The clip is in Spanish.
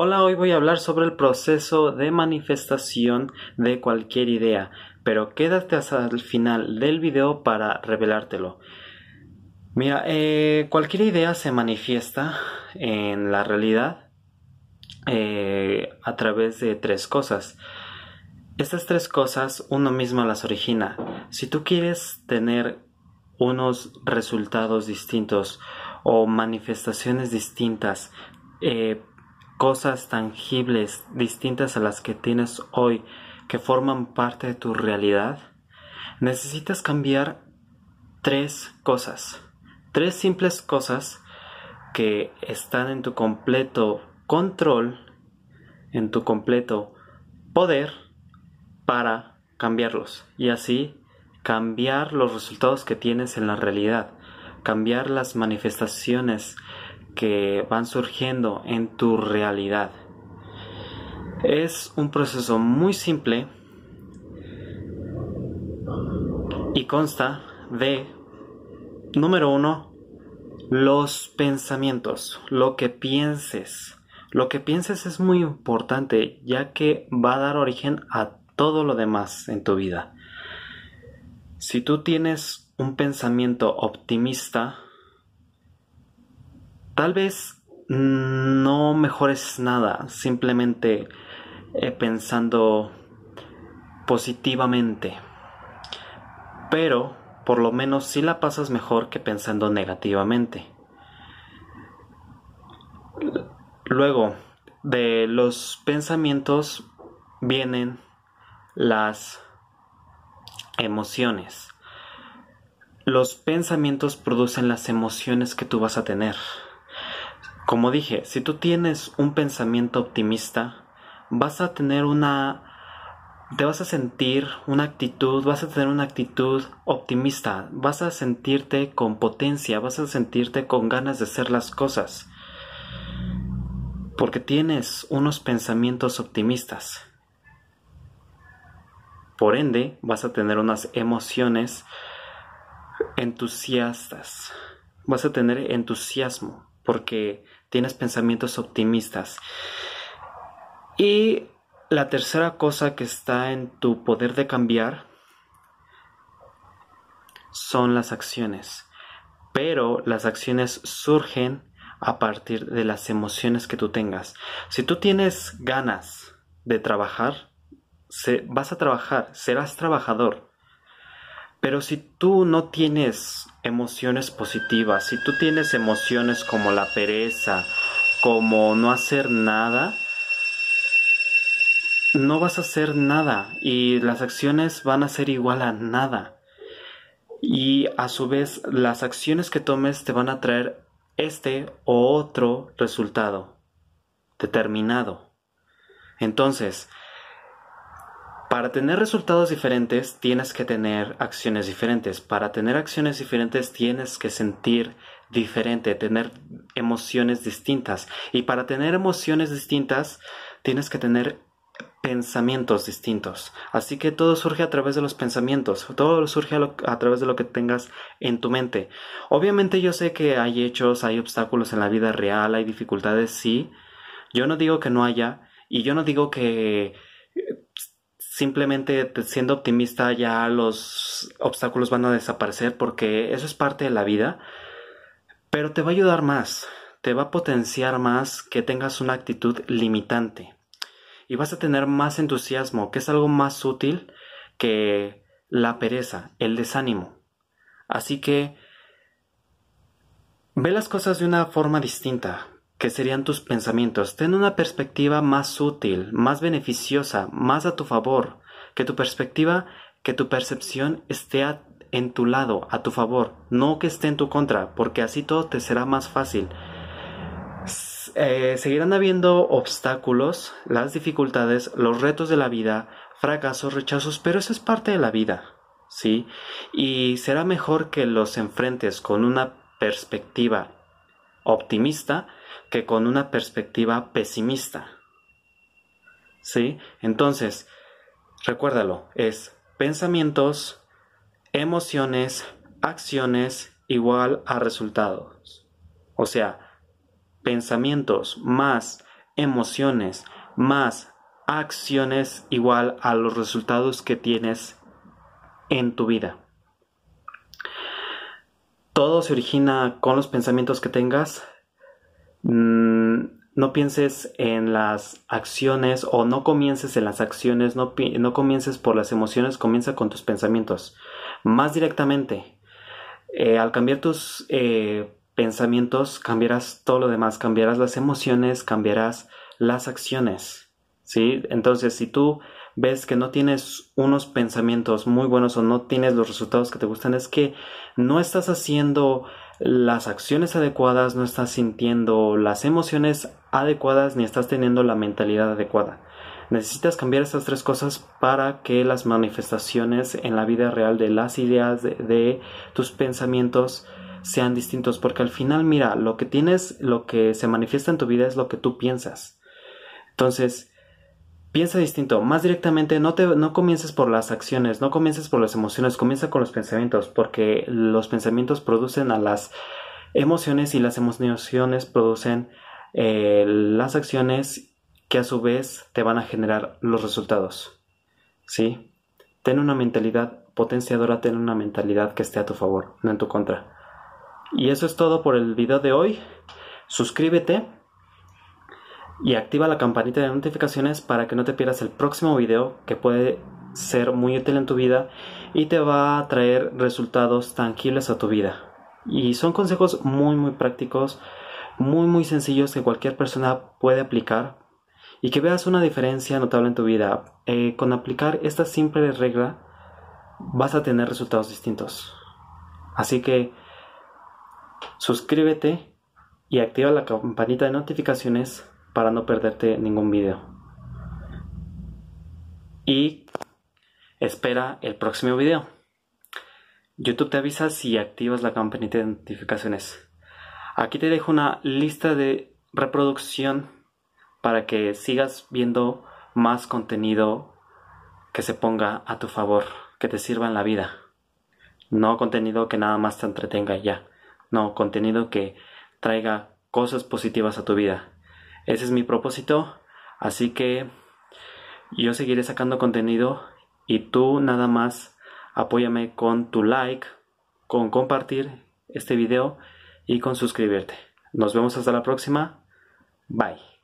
Hola, hoy voy a hablar sobre el proceso de manifestación de cualquier idea, pero quédate hasta el final del video para revelártelo. Mira, eh, cualquier idea se manifiesta en la realidad eh, a través de tres cosas. Estas tres cosas uno mismo las origina. Si tú quieres tener unos resultados distintos o manifestaciones distintas eh, cosas tangibles distintas a las que tienes hoy que forman parte de tu realidad, necesitas cambiar tres cosas, tres simples cosas que están en tu completo control, en tu completo poder para cambiarlos. Y así cambiar los resultados que tienes en la realidad, cambiar las manifestaciones que van surgiendo en tu realidad. Es un proceso muy simple y consta de, número uno, los pensamientos, lo que pienses. Lo que pienses es muy importante ya que va a dar origen a todo lo demás en tu vida. Si tú tienes un pensamiento optimista, Tal vez no mejores nada, simplemente eh, pensando positivamente. Pero por lo menos sí la pasas mejor que pensando negativamente. Luego, de los pensamientos vienen las emociones. Los pensamientos producen las emociones que tú vas a tener. Como dije, si tú tienes un pensamiento optimista, vas a tener una... te vas a sentir una actitud, vas a tener una actitud optimista, vas a sentirte con potencia, vas a sentirte con ganas de hacer las cosas. Porque tienes unos pensamientos optimistas. Por ende, vas a tener unas emociones entusiastas. Vas a tener entusiasmo porque tienes pensamientos optimistas. Y la tercera cosa que está en tu poder de cambiar son las acciones. Pero las acciones surgen a partir de las emociones que tú tengas. Si tú tienes ganas de trabajar, vas a trabajar, serás trabajador. Pero si tú no tienes emociones positivas, si tú tienes emociones como la pereza, como no hacer nada, no vas a hacer nada y las acciones van a ser igual a nada. Y a su vez las acciones que tomes te van a traer este o otro resultado determinado. Entonces, para tener resultados diferentes tienes que tener acciones diferentes. Para tener acciones diferentes tienes que sentir diferente, tener emociones distintas. Y para tener emociones distintas tienes que tener pensamientos distintos. Así que todo surge a través de los pensamientos, todo surge a, través de lo que tengas en tu mente. Obviamente yo sé que hay hechos, hay obstáculos en la vida real, hay dificultades, sí. Yo no digo que no haya y yo no digo que simplemente siendo optimista ya los obstáculos van a desaparecer porque eso es parte de la vida, pero te va a ayudar más, te va a potenciar más que tengas una actitud limitante y vas a tener más entusiasmo, que es algo más útil que la pereza, el desánimo. Así que ve las cosas de una forma distinta, que serían tus pensamientos. Ten una perspectiva más útil, más beneficiosa, más a tu favor. Que tu perspectiva, que tu percepción esté en tu lado, a tu favor, no que esté en tu contra, porque así todo te será más fácil. Eh, seguirán habiendo obstáculos, las dificultades, los retos de la vida, fracasos, rechazos, pero eso es parte de la vida, ¿sí? Y será mejor que los enfrentes con una perspectiva optimista que con una perspectiva pesimista. ¿Sí? Entonces, recuérdalo, es pensamientos, emociones, acciones igual a resultados. O sea, pensamientos más emociones más acciones igual a los resultados que tienes en tu vida. Todo se origina con los pensamientos que tengas. Mm, no pienses en las acciones o no comiences en las acciones, no, no comiences por las emociones, comienza con tus pensamientos. Más directamente, eh, al cambiar tus eh, pensamientos, cambiarás todo lo demás, cambiarás las emociones, cambiarás las acciones. ¿sí? Entonces, si tú ves que no tienes unos pensamientos muy buenos o no tienes los resultados que te gustan, es que no estás haciendo las acciones adecuadas, no estás sintiendo las emociones adecuadas ni estás teniendo la mentalidad adecuada. Necesitas cambiar estas tres cosas para que las manifestaciones en la vida real de las ideas, de, tus pensamientos, sean distintos. Porque al final, mira, lo que tienes, lo que se manifiesta en tu vida es lo que tú piensas. Entonces, piensa distinto. Más directamente, no, te, no comiences por las acciones, no comiences por las emociones, comienza con los pensamientos. Porque los pensamientos producen a las emociones y las emociones producen eh, las acciones que a su vez te van a generar los resultados. ¿Sí? Ten una mentalidad potenciadora, ten una mentalidad que esté a tu favor, no en tu contra. Y eso es todo por el video de hoy. Suscríbete y activa la campanita de notificaciones para que no te pierdas el próximo video que puede ser muy útil en tu vida y te va a traer resultados tangibles a tu vida. Y son consejos muy muy prácticos muy muy sencillos que cualquier persona puede aplicar y que veas una diferencia notable en tu vida. Eh, con aplicar esta simple regla vas a tener resultados distintos. Así que suscríbete y activa la campanita de notificaciones para no perderte ningún video. Y espera el próximo video. YouTube te avisa si activas la campanita de notificaciones. Aquí te dejo una lista de reproducción para que sigas viendo más contenido que se ponga a tu favor, que te sirva en la vida. No contenido que nada más te entretenga ya. No, contenido que traiga cosas positivas a tu vida. Ese es mi propósito. Así que yo seguiré sacando contenido y tú nada más apóyame con tu like, con compartir este video y con suscribirte. Nos vemos hasta la próxima. Bye.